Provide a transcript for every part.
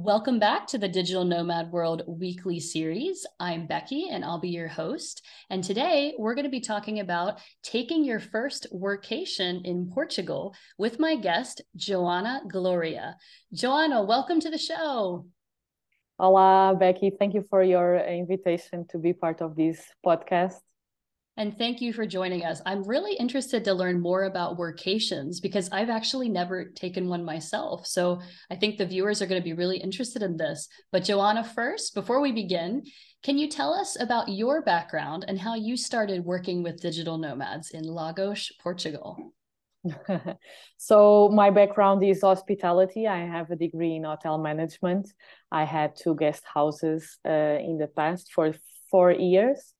Welcome back to the Digital Nomad World weekly series. I'm Becky and I'll be your host. And today we're going to be talking about taking your first workation in Portugal with my guest, Joana Gloria. Joana, welcome to the show. Hola, Becky. Thank you for your invitation to be part of this podcast. And thank you for joining us. I'm really interested to learn more about workations because I've actually never taken one myself. So I think the viewers are going to be really interested in this. But Joana, first, before we begin, can you tell us about your background and how you started working with digital nomads in Lagos, Portugal? so my background is hospitality. I have a degree in hotel management. I had two guest houses uh, in the past for four years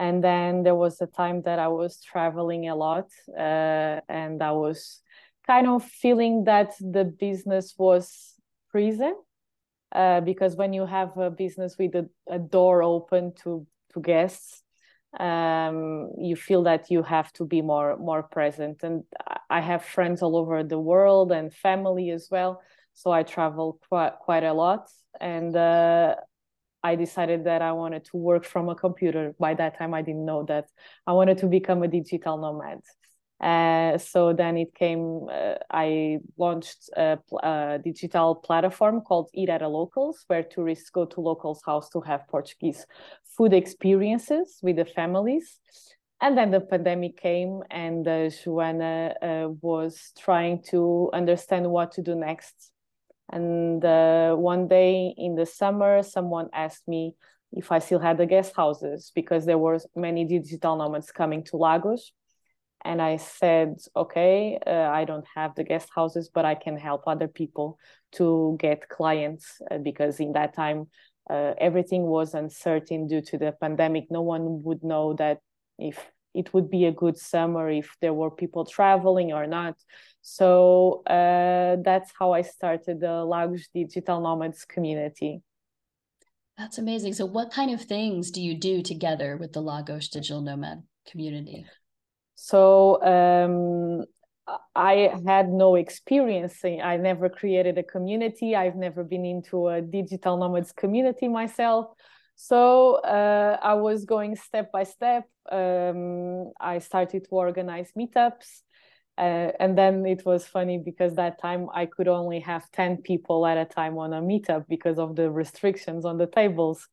and then there was a time that i was traveling a lot uh, and i was kind of feeling that the business was prison uh, because when you have a business with a, a door open to to guests um, you feel that you have to be more more present. And i have friends all over the world and family as well. So i travel quite quite a lot. And uh, I decided that I wanted to work from a computer. By that time, I didn't know that I wanted to become a digital nomad. Uh, so then it came, uh, I launched a, a, digital platform called Eat at a Locals, where tourists go to locals' house to have Portuguese food experiences with the families. And then the pandemic came, and uh, Joana uh, was trying to understand what to do next and uh, one day in the summer, someone asked me if I still had the guest houses because there were many digital nomads coming to Lagos. And I said, okay, uh, I don't have the guest houses, but I can help other people to get clients uh, because in that time, uh, everything was uncertain due to the pandemic. No one would know that if it would be a good summer if there were people traveling or not. So uh, that's how I started the Lagos Digital Nomads community. That's amazing. So, what kind of things do you do together with the Lagos Digital Nomad community? So, um, I had no experience. I never created a community. I've never been into a digital nomads community myself. So uh, I was going step by step. Um, I started to organize meetups. Uh, and then it was funny because that time I could only have 10 people at a time on a meetup because of the restrictions on the tables.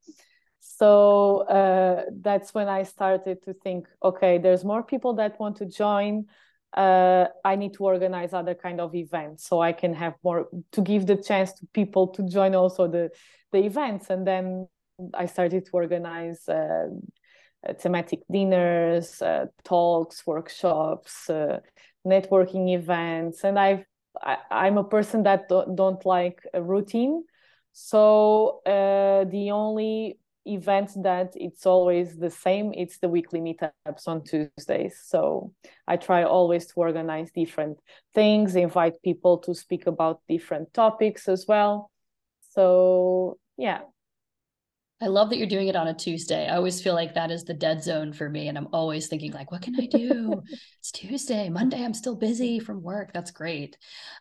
So uh, that's when I started to think okay, there's more people that want to join. Uh, I need to organize other kind of events so I can have more to give the chance to people to join also the the events. And then I started to organize uh, uh, thematic dinners, uh, talks, workshops, uh, networking events, and I've I, i am a person that don't, don't like a routine. So uh, the only event that it's always the same it's the weekly meetups on tuesdays. So i try always to organize different things invite people to speak about different topics as well. So yeah I love that you're doing it on a Tuesday. I always feel like that is the dead zone for me. And I'm always thinking, like, what can I do? it's Tuesday, Monday, I'm still busy from work. That's great.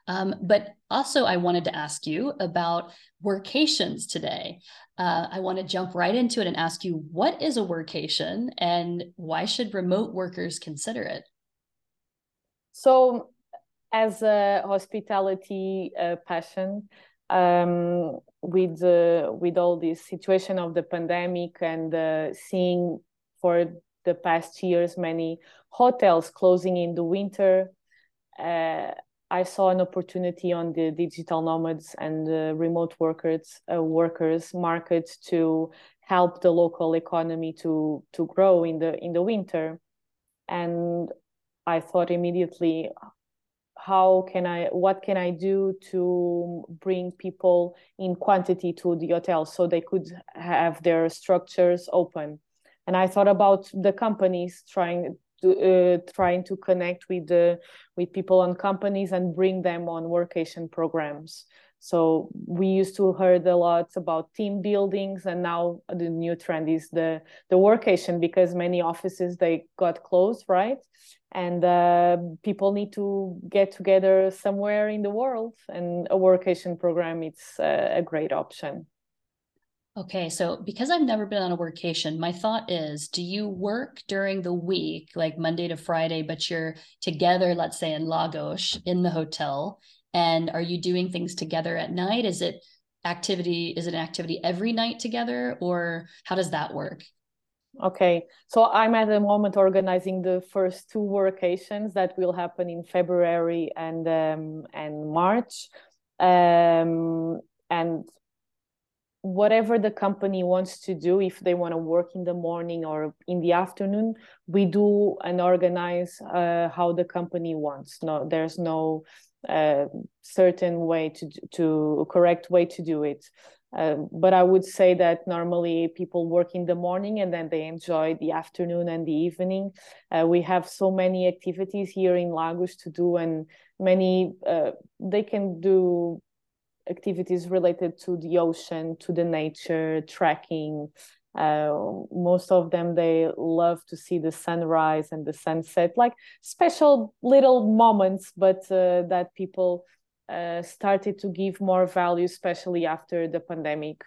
Um, but also, I wanted to ask you about workations today. Uh, I want to jump right into it and ask you what is a workation and why should remote workers consider it? So, as a hospitality uh, passion, um, with uh, with all this situation of the pandemic and uh, seeing for the past years many hotels closing in the winter uh, i saw an opportunity on the digital nomads and remote workers uh, workers market to help the local economy to to grow in the in the winter. And i thought immediately how can I, what can I do to bring people in quantity to the hotel so they could have their structures open? And I thought about the companies trying to uh, trying to connect with the with people on companies and bring them on workation programs. So we used to heard a lot about team buildings, and now the new trend is the the workation because many offices they got closed, right? And uh, people need to get together somewhere in the world, and a workation program it's a, a great option. Okay, so because I've never been on a workation, my thought is do you work during the week, like Monday to Friday, but you're together, let's say in Lagos in the hotel, and are you doing things together at night? Is it activity is it an activity every night together or how does that work? Okay so i'm at the moment organizing the first two workations that will happen in february and um, and march. Um, and whatever the company wants to do if they want to work in the morning or in the afternoon we do and organize uh, how the company wants. No there's no a certain way to to correct way to do it. Uh, but I would say that normally people work in the morning and then they enjoy the afternoon and the evening. Uh, we have so many activities here in Lagos to do, and many uh, they can do activities related to the ocean, to the nature, trekking, uh, most of them they love to see the sunrise and the sunset like special little moments but uh, that people uh, started to give more value especially after the pandemic.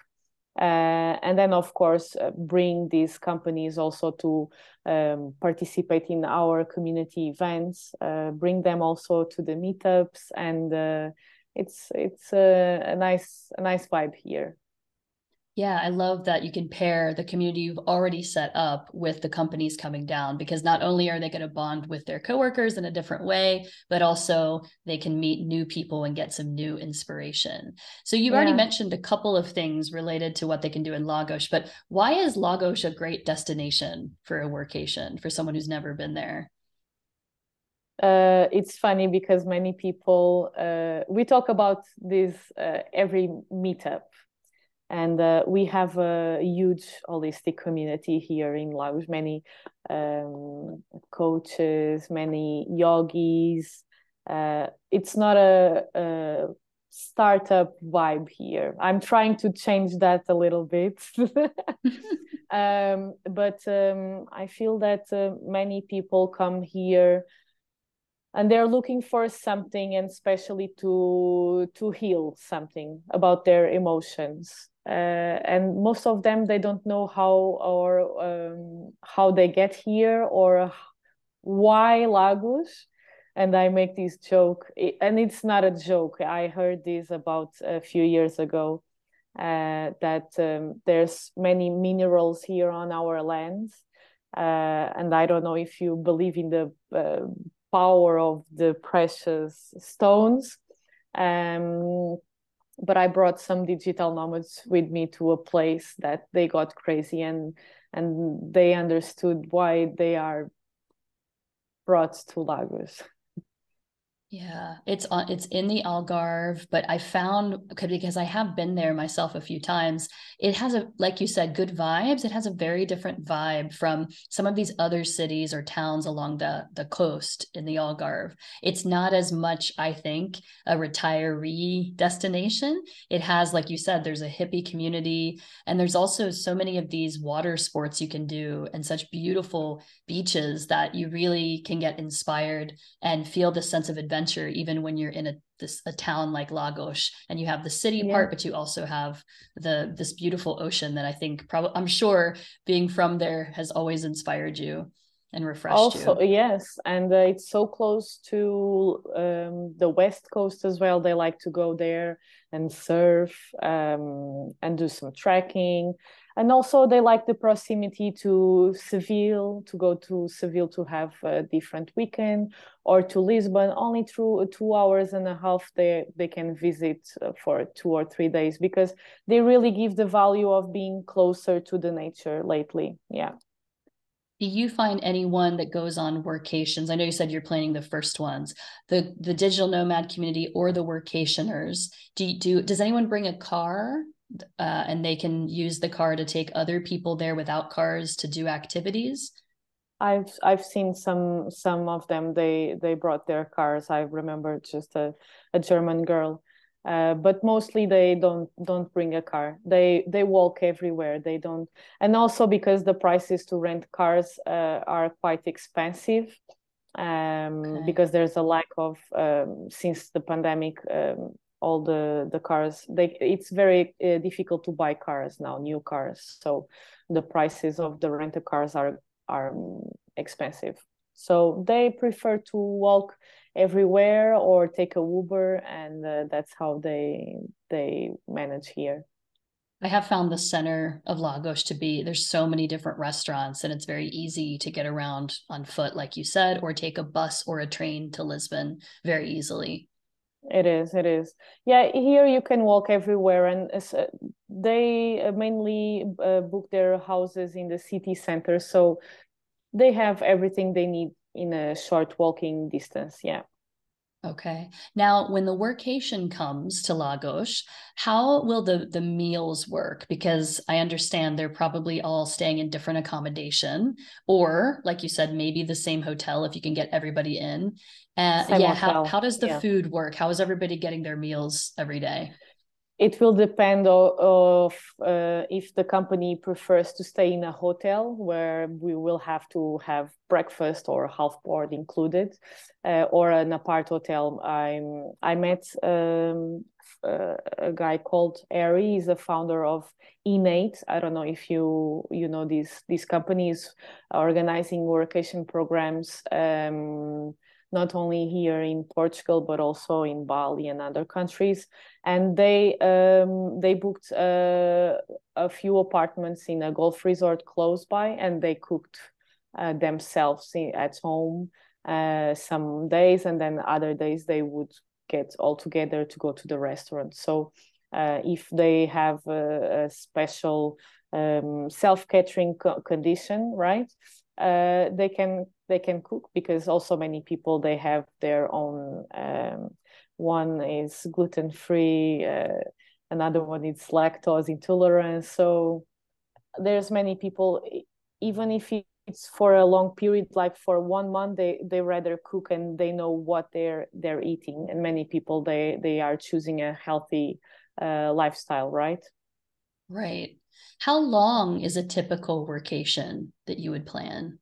Uh, and then of course uh, bring these companies also to um, participate in our community events bring them also to the meetups and it's it's a, a nice a nice vibe here yeah, I love that you can pair the community you've already set up with the companies coming down because not only are they going to bond with their coworkers in a different way, but also they can meet new people and get some new inspiration. So you've yeah. already mentioned a couple of things related to what they can do in Lagos, but why is Lagos a great destination for a workation for someone who's never been there? Uh, it's funny because many people uh, we talk about this uh, every meetup and uh, we have a huge holistic community here in Lagos. Many um, coaches, many yogis. Uh, it's not a, a, startup vibe here. I'm trying to change that a little bit, um, but um, I feel that uh, many people come here and they're looking for something and especially to to heal something about their emotions and most of them they don't know how or um, how they get here or why Lagos. And I make this joke, and it's not a joke. I heard this about a few years ago. Uh, that um, there's many minerals here on our lands, uh, and I don't know if you believe in the uh, power of the precious stones. Um, but I brought some digital nomads with me to a place that they got crazy and and they understood why they are brought to Lagos. Yeah, it's on it's in the Algarve, but I found because I have been there myself a few times, it has a like you said, good vibes. It has a very different vibe from some of these other cities or towns along the the coast in the Algarve. It's not as much, I think, a retiree destination. It has, like you said, there's a hippie community, and there's also so many of these water sports you can do and such beautiful beaches that you really can get inspired and feel the sense of adventure adventure even when you're in a this a town like Lagos and you have the city yeah. part but you also have the this beautiful ocean that I think probably I'm sure being from there has always inspired you and refreshed also, you. yes, and uh, it's so close to um, the west coast as well. They like to go there and surf um, and do some trekking and also they like the proximity to Seville to go to Seville to have a different weekend or to Lisbon. Only through two hours and a half they they can visit uh, for two or three days because they really give the value of being closer to the nature lately. Yeah. Do you find anyone that goes on workations? I know you said you're planning the first ones. The the digital nomad community or the workationers do you do does anyone bring a car uh, and they can use the car to take other people there without cars to do activities. I've i've seen some some of them. They they brought their cars. I remember just a, a german girl. Uh, but mostly they don't don't bring a car. They they walk everywhere. They don't and also because the prices to rent cars uh, are quite expensive um, okay. because there's a lack of um, since the pandemic um, all the the cars they it's very uh, difficult to buy cars now new cars. So the prices of the rental cars are are um, expensive. So they prefer to walk everywhere or take a uber and uh, that's how they they manage here. I have found the center of Lagos to be there's so many different restaurants and it's very easy to get around on foot like you said or take a bus or a train to Lisbon very easily. It is. It is. Yeah, here you can walk everywhere, and uh, they uh, mainly uh, book their houses in the city center, so they have everything they need in a short walking distance. Yeah. Okay. Now, when the workation comes to Lagos, how will the the meals work? Because I understand they're probably all staying in different accommodation, or like you said, maybe the same hotel if you can get everybody in. Uh, yeah. How how does the yeah. food work? How is everybody getting their meals every day? It will depend of, of uh, if the company prefers to stay in a hotel where we will have to have breakfast or half board included uh, or an apart hotel i'm i met um, uh, a guy called Ari. He's a founder of Innate. I don't know if you you know these these companies organizing workation programs um, not only here in Portugal but also in Bali and other countries. And they um, they booked uh, a few apartments in a golf resort close by, and they cooked uh, themselves at home uh, some days, and then other days they would get all together to go to the restaurant. So uh, if they have a, a special um, self catering co- condition, right? Uh, they can they can cook because also many people they have their own um, one is gluten free uh, another one is lactose intolerance so there's many people even if it's for a long period like for one month they they rather cook and they know what they're they're eating. And many people they they are choosing a healthy uh, lifestyle right? Right. How long is a typical workation that you would plan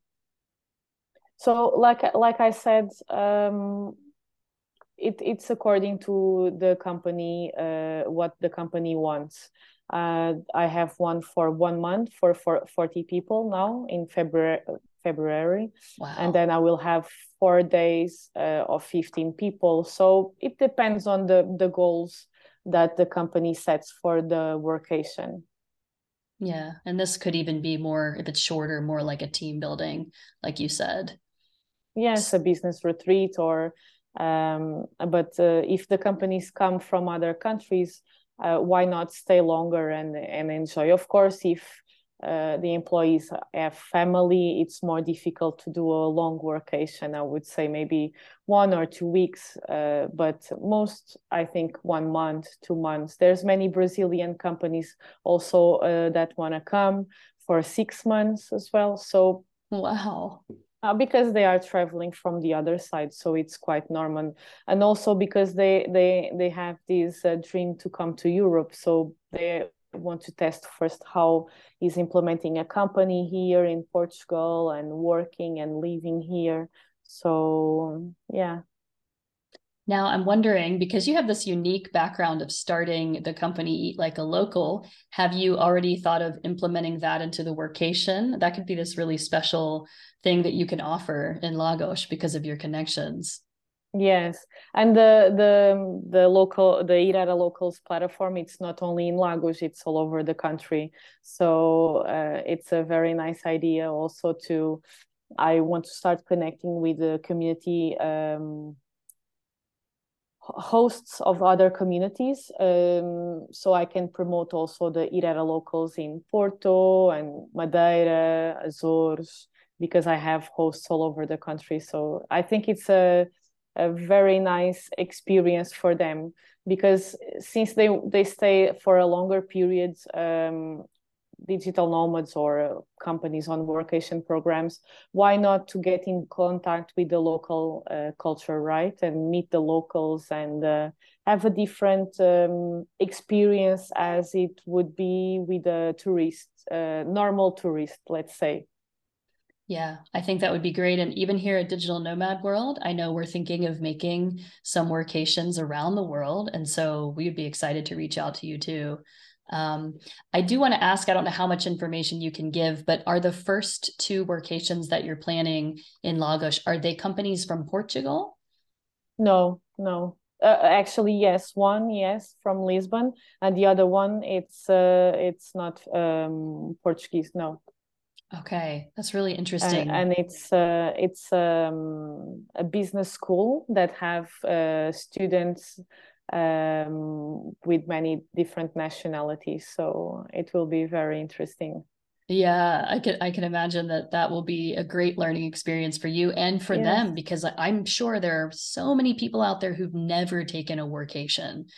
so like like i said um, it, it's according to the company uh, what the company wants. Uh, i have one for one month for, for 40 people now in february february. Wow. and then i will have four days uh, of 15 people. So it depends on the the goals that the company sets for the workation. Yeah and this could even be more if it's shorter more like a team building like you said yes a business retreat or um, but uh, if the companies come from other countries uh, why not stay longer and and enjoy? Of course if uh, the employees have family it's more difficult to do a long workation i would say maybe one or two weeks uh, but most i think one month two months. There's many brazilian companies also uh, that want to come for six months as well so wow uh, because they are traveling from the other side so it's quite normal. And also because they they they have this uh, dream to come to europe so they want to test first how is implementing a company here in portugal and working and living here. So yeah now, I'm wondering because you have this unique background of starting the company Eat Like a Local, have you already thought of implementing that into the workation? That could be this really special thing that you can offer in Lagos because of your connections. Yes, and the the the local the Eat at a Locals platform. It's not only in Lagos; it's all over the country. So uh, it's a very nice idea. Also, to I want to start connecting with the community. Um, hosts of other communities um, so i can promote also the Eat at a Locals in porto and madeira azores because i have hosts all over the country. So i think it's a, a very nice experience for them because since they they stay for a longer period um, digital nomads or uh, companies on workation programs why not to get in contact with the local uh, culture right and meet the locals and uh, have a different um, experience as it would be with a tourist uh, normal tourist let's say yeah, I think that would be great. And even here at Digital Nomad World, I know we're thinking of making some workations around the world. And so we would be excited to reach out to you too. Um, I do want to ask I don't know how much information you can give, but are the first two workations that you're planning in Lagos, are they companies from Portugal? No, no. Uh, actually, yes. One, yes, from Lisbon, and the other one, it's uh, it's not um, Portuguese. No. Okay, that's really interesting. And, and it's uh, it's um, a business school that have uh, students um, with many different nationalities. So it will be very interesting. Yeah, I can I can imagine that that will be a great learning experience for you and for yes. them because I'm sure there are so many people out there who've never taken a workation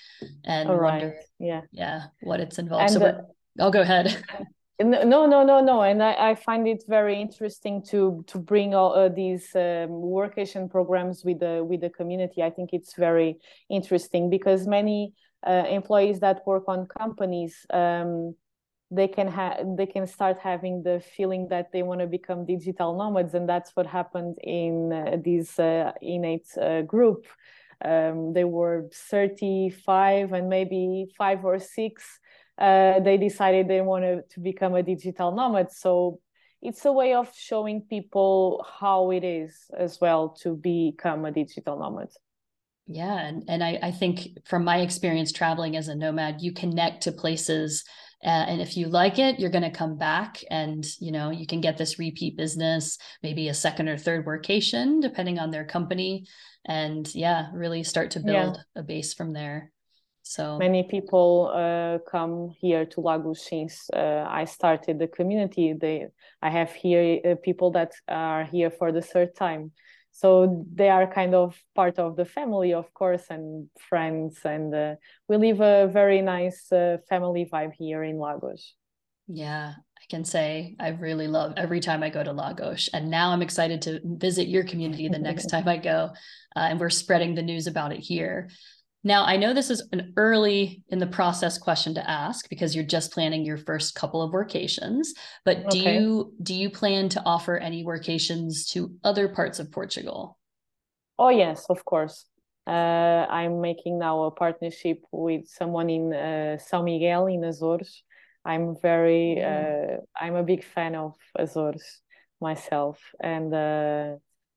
and All wonder, yeah, yeah, what it's involved. And so the, I'll go ahead. no no no no and I, I, find it very interesting to to bring all uh, these um, workation programs with the with the community. I think it's very interesting because many uh, employees that work on companies um, they can have they can start having the feeling that they want to become digital nomads and that's what happened in uh, this uh, innate uh, group. Um, they were 35 and maybe five or six uh, they decided they wanted to become a digital nomad. So it's a way of showing people how it is as well to become a digital nomad. Yeah, and and I, I think from my experience traveling as a nomad, you connect to places, uh, and if you like it, you're going to come back, and you know you can get this repeat business, maybe a second or third workation, depending on their company, and yeah, really start to build yeah. a base from there. So many people uh, come here to Lagos since uh, I started the community. They, I have here uh, people that are here for the third time, so they are kind of part of the family, of course, and friends. And uh, we live a very nice uh, family vibe here in Lagos. Yeah, I can say I really love every time I go to Lagos. And now I'm excited to visit your community the next time I go. Uh, and we're spreading the news about it here. Now, I know this is an early in the process question to ask because you're just planning your first couple of workations, but do you do you plan to offer any workations to other parts of Portugal? Oh yes, of course. Uh, I'm making now a partnership with someone in uh, São Miguel in Azores. I'm very mm. uh, I'm a big fan of Azores myself, and uh,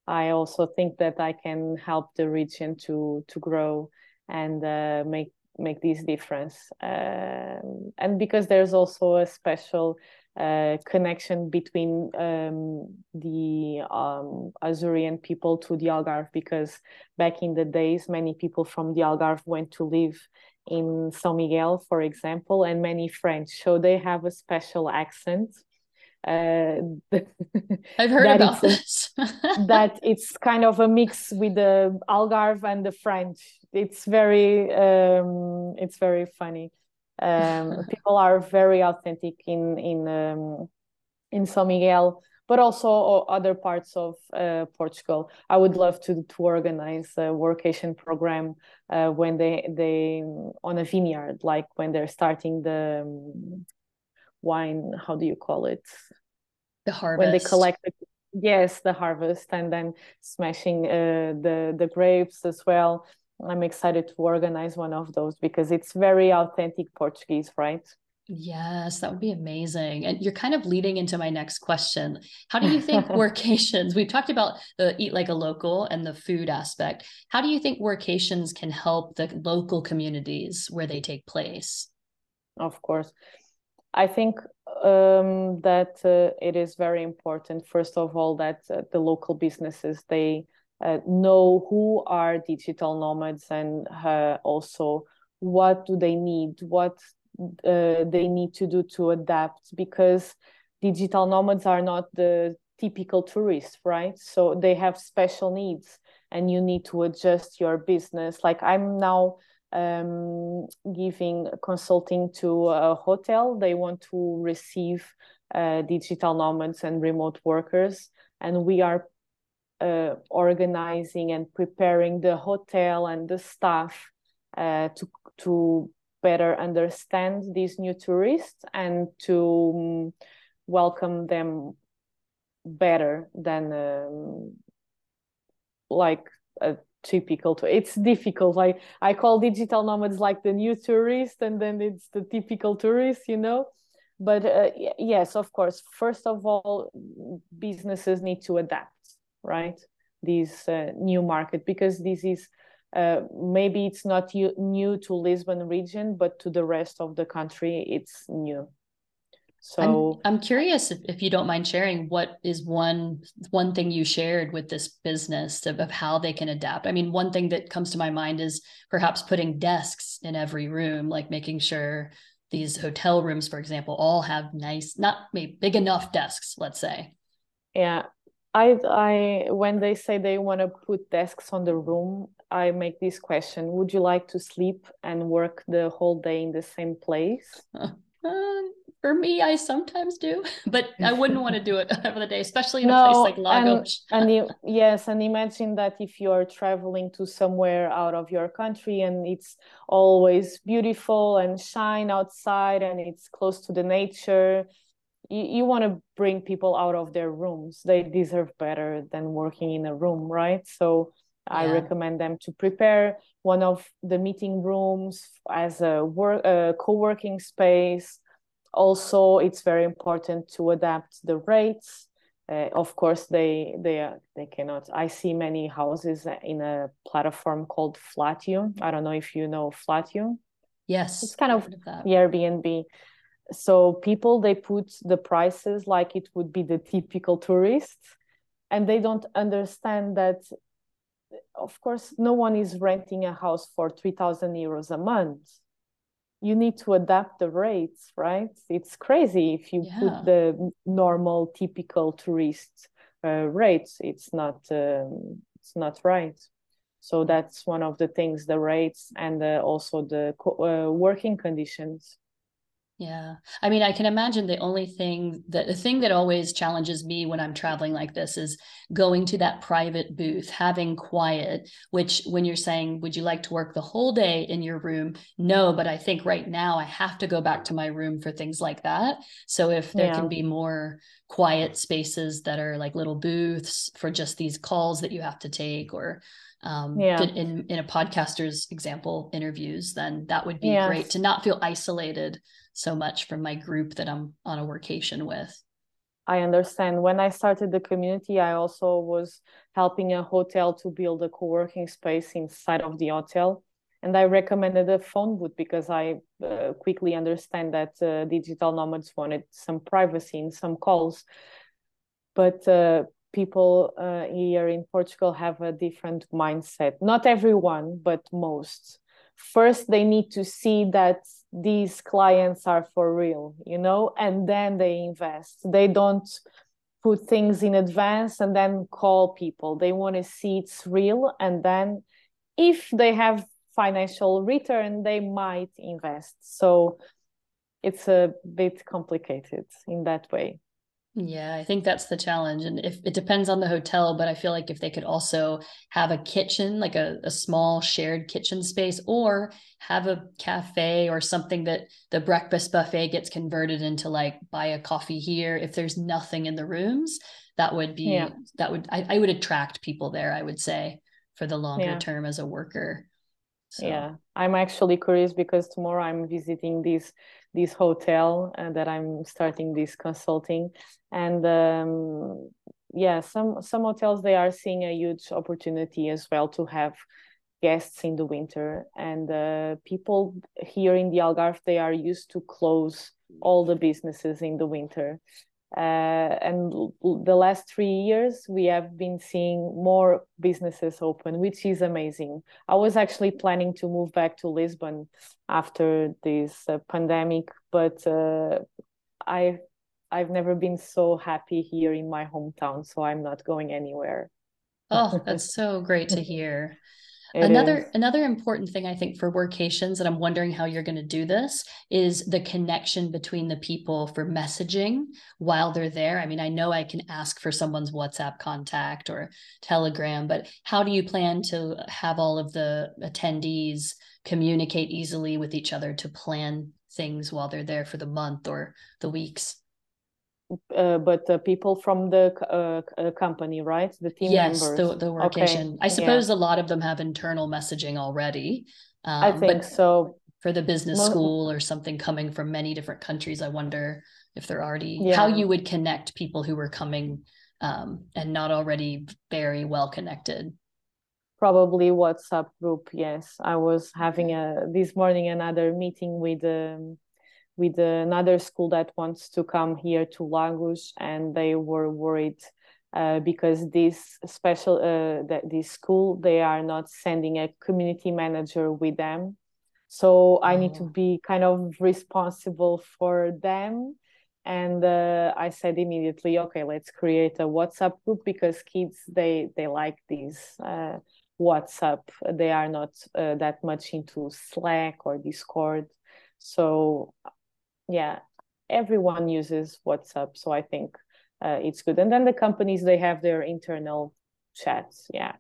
I also think that I can help the region to to grow and uh, make make this difference. Um, and because there's also a special uh, connection between um, the um, Azorean people to the Algarve, because back in the days, many people from the Algarve went to live in São Miguel, for example, and many French. So they have a special accent uh, I've heard about this. that it's kind of a mix with the Algarve and the French. It's very um, it's very funny. Um, people are very authentic in in um, in São Miguel, but also other parts of uh, Portugal. I would love to to organize a workation program uh, when they they on a vineyard, like when they're starting the um, wine how do you call it the harvest when they collect the, yes the harvest and then smashing uh, the the grapes as well i'm excited to organize one of those because it's very authentic portuguese right Yes, that would be amazing. And you're kind of leading into my next question. How do you think workations, we've talked about the eat like a local and the food aspect. How do you think workations can help the local communities where they take place? Of course. I think um, that uh, it is very important, first of all, that uh, the local businesses they uh, know who are digital nomads and uh, also what do they need, what uh, they need to do to adapt, because digital nomads are not the typical tourist, right? So they have special needs, and you need to adjust your business. Like I'm now um, giving consulting to a hotel. They want to receive uh, digital nomads and remote workers, and we are uh, organizing and preparing the hotel and the staff uh, to to better understand these new tourists and to um, welcome them better than um, like a typical to it's difficult. Like i call digital nomads like the new tourist and then it's the typical tourist you know? But uh, yes of course. First of all businesses need to adapt right this uh, new market because this is uh, maybe it's not new to lisbon region but to the rest of the country it's new so I'm, I'm curious if, if, you don't mind sharing what is one one thing you shared with this business of, of how they can adapt. I mean, one thing that comes to my mind is perhaps putting desks in every room, like making sure these hotel rooms, for example, all have nice, not maybe big enough desks, let's say. Yeah. I I when they say they want to put desks on the room, I make this question: Would you like to sleep and work the whole day in the same place? Uh, for me, I sometimes do, but I wouldn't want to do it every the day, especially in no, a place like Lagos. And, and you, yes, and imagine that if you're traveling to somewhere out of your country and it's always beautiful and shine outside and it's close to the nature, you, you want to bring people out of their rooms. They deserve better than working in a room, right? So I recommend them to prepare one of the meeting rooms as a work a co-working space. Also it's very important to adapt the rates. Uh, of course they they they cannot i see many houses in a platform called Flatio. I don't know if you know Flatio. Yes. It's kind of the airbnb so people they put the prices like it would be the typical tourist and they don't understand that of course no one is renting a house for 3000 euros a month. You need to adapt the rates right? It's crazy if you yeah. put the normal typical tourist uh, rates it's not um, it's not right. So that's one of the things the rates and uh, also the uh, working conditions yeah. I mean, I can imagine the only thing that the thing that always challenges me when I'm traveling like this is going to that private booth, having quiet, which when you're saying, would you like to work the whole day in your room? No, but I think right now I have to go back to my room for things like that. So if there yeah. can be more quiet spaces that are like little booths for just these calls that you have to take or um, yeah. in in a podcaster's example interviews, then that would be yes. great to not feel isolated so much from my group that I'm on a workation with. I understand. When I started the community, I also was helping a hotel to build a co-working space inside of the hotel. And I recommended a phone booth because I uh, quickly understand that uh, digital nomads wanted some privacy in some calls. But uh, people uh, here in Portugal have a different mindset. Not everyone, but most. First, they need to see that these clients are for real, you know, and then they invest. They don't put things in advance and then call people. They want to see it's real. And then if they have financial return, they might invest. So it's a bit complicated in that way. Yeah, I think that's the challenge. And if it depends on the hotel, but I feel like if they could also have a kitchen, like a, a small shared kitchen space, or have a cafe or something that the breakfast buffet gets converted into like buy a coffee here. If there's nothing in the rooms, that would be yeah. that would I, I would attract people there, I would say, for the longer yeah. term as a worker. So. Yeah, I'm actually curious because tomorrow I'm visiting this this hotel and that I'm starting this consulting. And um, yeah, some some hotels they are seeing a huge opportunity as well to have guests in the winter. And uh, people here in the Algarve they are used to close all the businesses in the winter. Uh, and the last three years we have been seeing more businesses open which is amazing. I was actually planning to move back to lisbon after this uh, pandemic but uh, i i've never been so happy here in my hometown so i'm not going anywhere. Oh that's so great to hear It another is. another important thing I think for workations, and I'm wondering how you're going to do this, is the connection between the people for messaging while they're there. I mean, I know I can ask for someone's WhatsApp contact or Telegram, but how do you plan to have all of the attendees communicate easily with each other to plan things while they're there for the month or the weeks? Uh, but uh, people from the uh, uh, company, right? The team yes, members. the the workation. Okay. I suppose yeah. a lot of them have internal messaging already. Um, I think so. For the business Most... school or something coming from many different countries, I wonder if they're already yeah. how you would connect people who were coming um, and not already very well connected. Probably WhatsApp group. Yes, I was having a this morning another meeting with. Um, with another school that wants to come here to Lagos, and they were worried uh, because this special uh, that this school they are not sending a community manager with them. So I need to oh. be kind of responsible for them. And uh, I said immediately, okay, let's create a WhatsApp group because kids they they like this uh, WhatsApp. They are not uh, that much into Slack or Discord. So yeah everyone uses whatsapp so i think uh, it's good. And then the companies they have their internal chats yeah.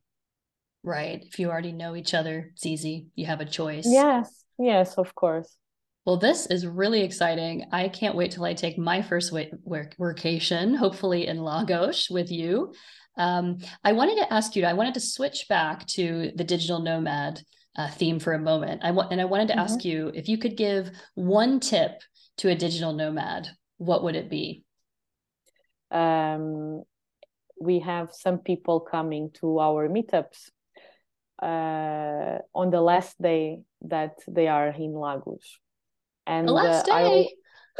Right if you already know each other it's easy you have a choice. Yes yes of course. Well, this is really exciting. I can't wait till I take my first work workation, hopefully in Lagos with you. Um, I wanted to ask you, I wanted to switch back to the digital nomad uh, theme for a moment. I want, and I wanted to mm-hmm. ask you if you could give one tip to a digital nomad, what would it be? Um, we have some people coming to our meetups uh, on the last day that they are in Lagos. And the last uh, day.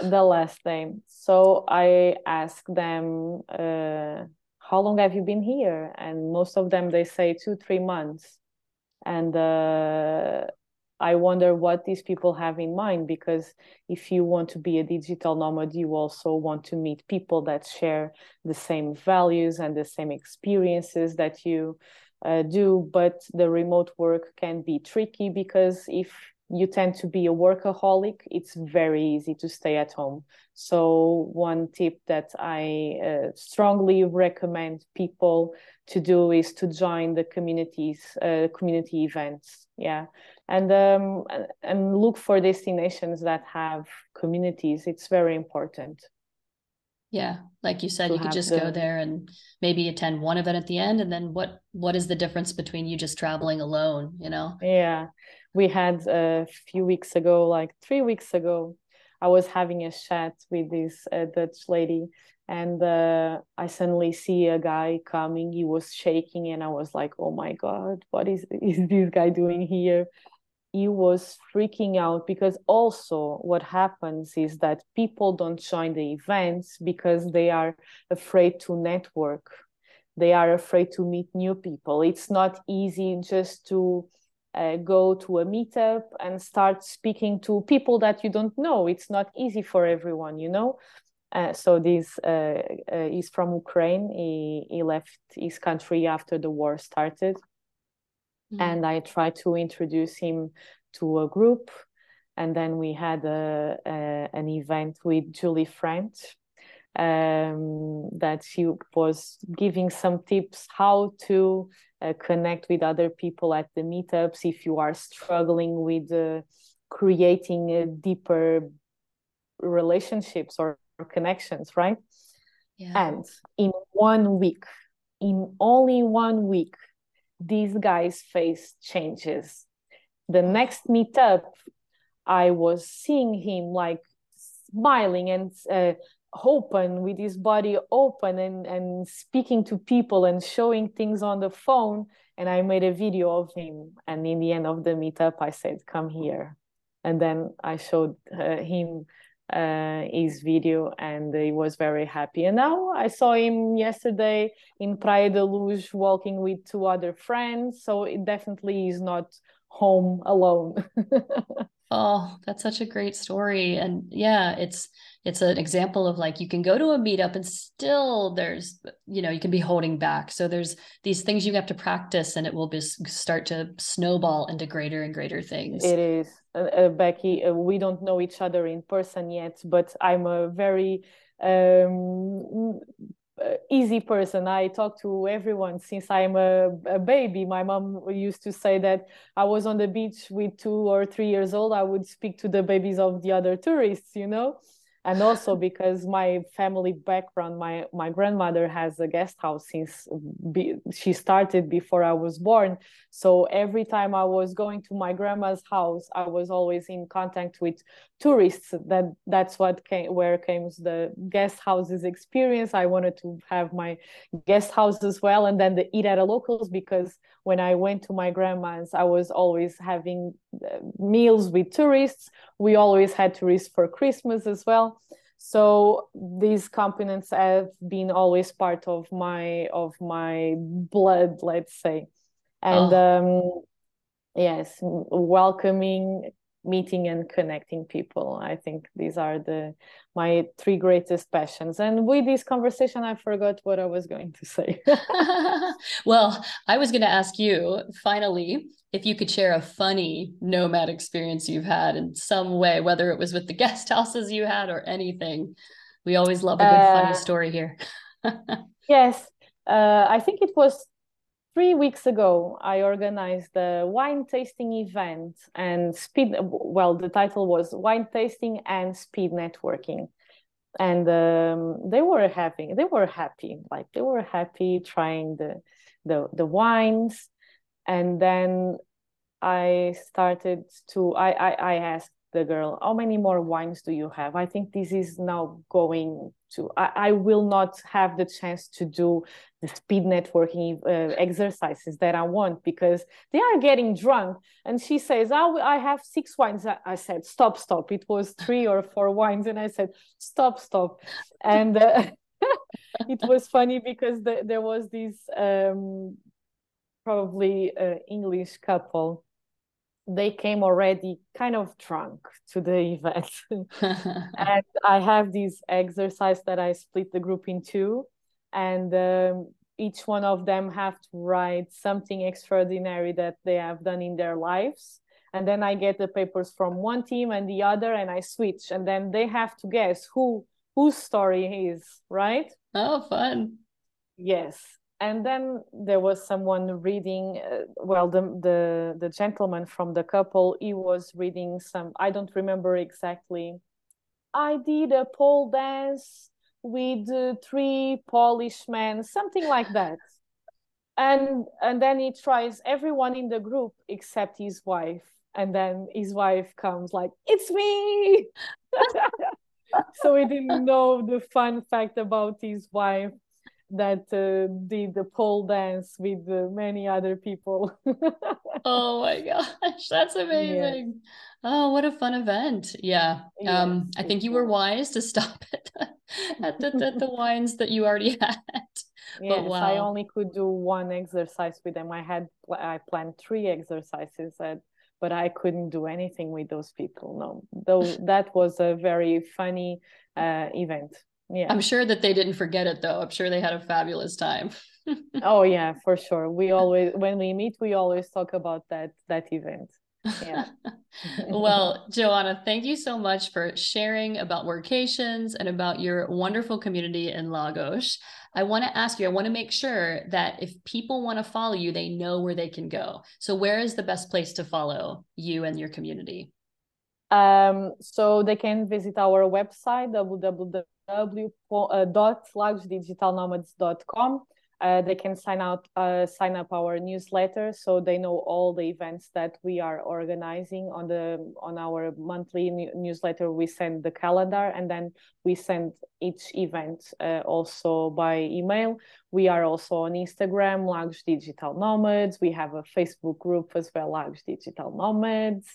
I, the last day. So I ask them, uh, how long have you been here? And most of them they say two, three months. And uh, I wonder what these people have in mind because if you want to be a digital nomad, you also want to meet people that share the same values and the same experiences that you uh, do. But the remote work can be tricky because if you tend to be a workaholic, it's very easy to stay at home. So, one tip that I uh, strongly recommend people to do is to join the communities, uh, community events. Yeah, and um, and look for destinations that have communities. It's very important. Yeah, like you said, you could just the... go there and maybe attend one event at the end, and then what what is the difference between you just traveling alone? You know? Yeah, we had a few weeks ago, like three weeks ago, I was having a chat with this uh, Dutch lady, and uh, I suddenly see a guy coming. He was shaking, and I was like, "Oh my god, what is is this guy doing here?" he was freaking out because also what happens is that people don't join the events because they are afraid to network they are afraid to meet new people it's not easy just to uh, go to a meetup and start speaking to people that you don't know it's not easy for everyone you know uh, so this uh, uh is from ukraine he, he left his country after the war started Mm. And I tried to introduce him to a group. And then we had a, a an event with Julie French um, that she was giving some tips how to uh, connect with other people at the meetups if you are struggling with uh, creating deeper relationships or, or connections, right? Yeah. And in one week, in only one week, these guy's face changes. The next meetup, I was seeing him like smiling and uh, open with his body open and, and speaking to people and showing things on the phone. And I made a video of him. And in the end of the meetup, I said, Come here. And then I showed uh, him uh, his video and he was very happy. And now I saw him yesterday in Praia da Luz walking with two other friends. So it definitely is not home alone. Oh, that's such a great story. And yeah, it's it's an example of like you can go to a meetup and still there's you know you can be holding back. So there's these things you have to practice and it will just start to snowball into greater and greater things. It is. Uh, uh, becky uh, we don't know each other in person yet but i'm a very um, Uh, easy person. I talk to everyone since I'm a, a, baby. My mom used to say that I was on the beach with two or three years old. I would speak to the babies of the other tourists, you know and also because my family background my my grandmother has a guest house since be, she started before i was born. So every time i was going to my grandma's house i was always in contact with tourists. That that's what came where came the guest houses experience. I wanted to have my guest house as well and then the eat at a locals because when i went to my grandma's i was always having uh, meals with tourists. We always had tourists for christmas as well. So these components have been always part of my of my blood let's say. And oh. um yes welcoming meeting and connecting people. I think these are the my three greatest passions. And with this conversation i forgot what i was going to say. Well i was going to ask you finally if you could share a funny nomad experience you've had in some way whether it was with the guest houses you had or anything. We always love a good uh, funny story here. Yes uh, i think it was three weeks ago, I organized a wine tasting event and speed. Well, the title was Wine Tasting and Speed Networking. And um, they were having, they were happy, like they were happy trying the, the, the wines. And then I started to, I, I, I asked the girl, how many more wines do you have? I think this is now going to, I, I will not have the chance to do the speed networking uh, exercises that I want because they are getting drunk. And she says, I have six wines. I said, stop, stop. It was three or four wines. And I said, stop, stop. And uh, it was funny because the, there was this um, probably uh, English couple they came already kind of drunk to the event. and I have this exercise that I split the group in two, and um, each one of them have to write something extraordinary that they have done in their lives. And then I get the papers from one team and the other, and I switch, and then they have to guess who whose story is right. Oh, fun! Yes, and then there was someone reading uh, well the, the the gentleman from the couple he was reading some i don't remember exactly. I did a pole dance with uh, three polish men something like that. And and then he tries everyone in the group except his wife. And then his wife comes like it's me! So he didn't know the fun fact about his wife that uh, did the pole dance with uh, many other people. oh my gosh, that's amazing. Yeah. Oh, what a fun event. Yeah. Um, I think you were wise to stop it at the, the, the wines that you already had. Yes, wow. I only could do one exercise with them. I had I planned three exercises at, but I couldn't do anything with those people. No, though that was a very funny uh, event yeah. I'm sure that they didn't forget it though. I'm sure they had a fabulous time. Oh yeah for sure. We always when we meet we always talk about that that event. Yeah. Well joana thank you so much for sharing about workations and about your wonderful community in lagos. I want to ask you i want to make sure that if people want to follow you they know where they can go. So where is the best place to follow you and your community? Um, so they can visit our website www.lagosdigitalnomads.com uh, they can sign out uh, sign up our newsletter so they know all the events that we are organizing on the on our monthly newsletter. We send the calendar and then we send each event uh, also by email we are also on instagram lagos digital nomads. We have a facebook group as well lagos digital nomads.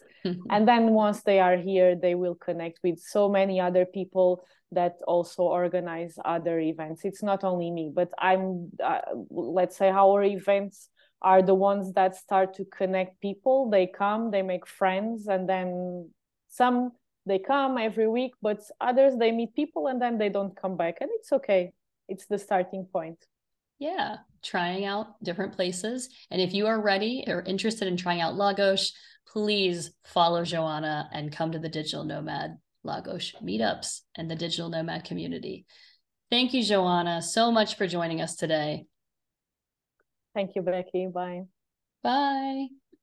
And then once they are here they will connect with so many other people that also organize other events. It's not only me, but I'm, uh, let's say, our events are the ones that start to connect people. They come, they make friends, and then some they come every week but others they meet people and then they don't come back and it's okay. It's the starting point yeah trying out different places. And if you are ready or interested in trying out lagos please follow joana and come to the digital nomad lagos meetups and the digital nomad community. Thank you joana so much for joining us today. Thank you becky. Bye. Bye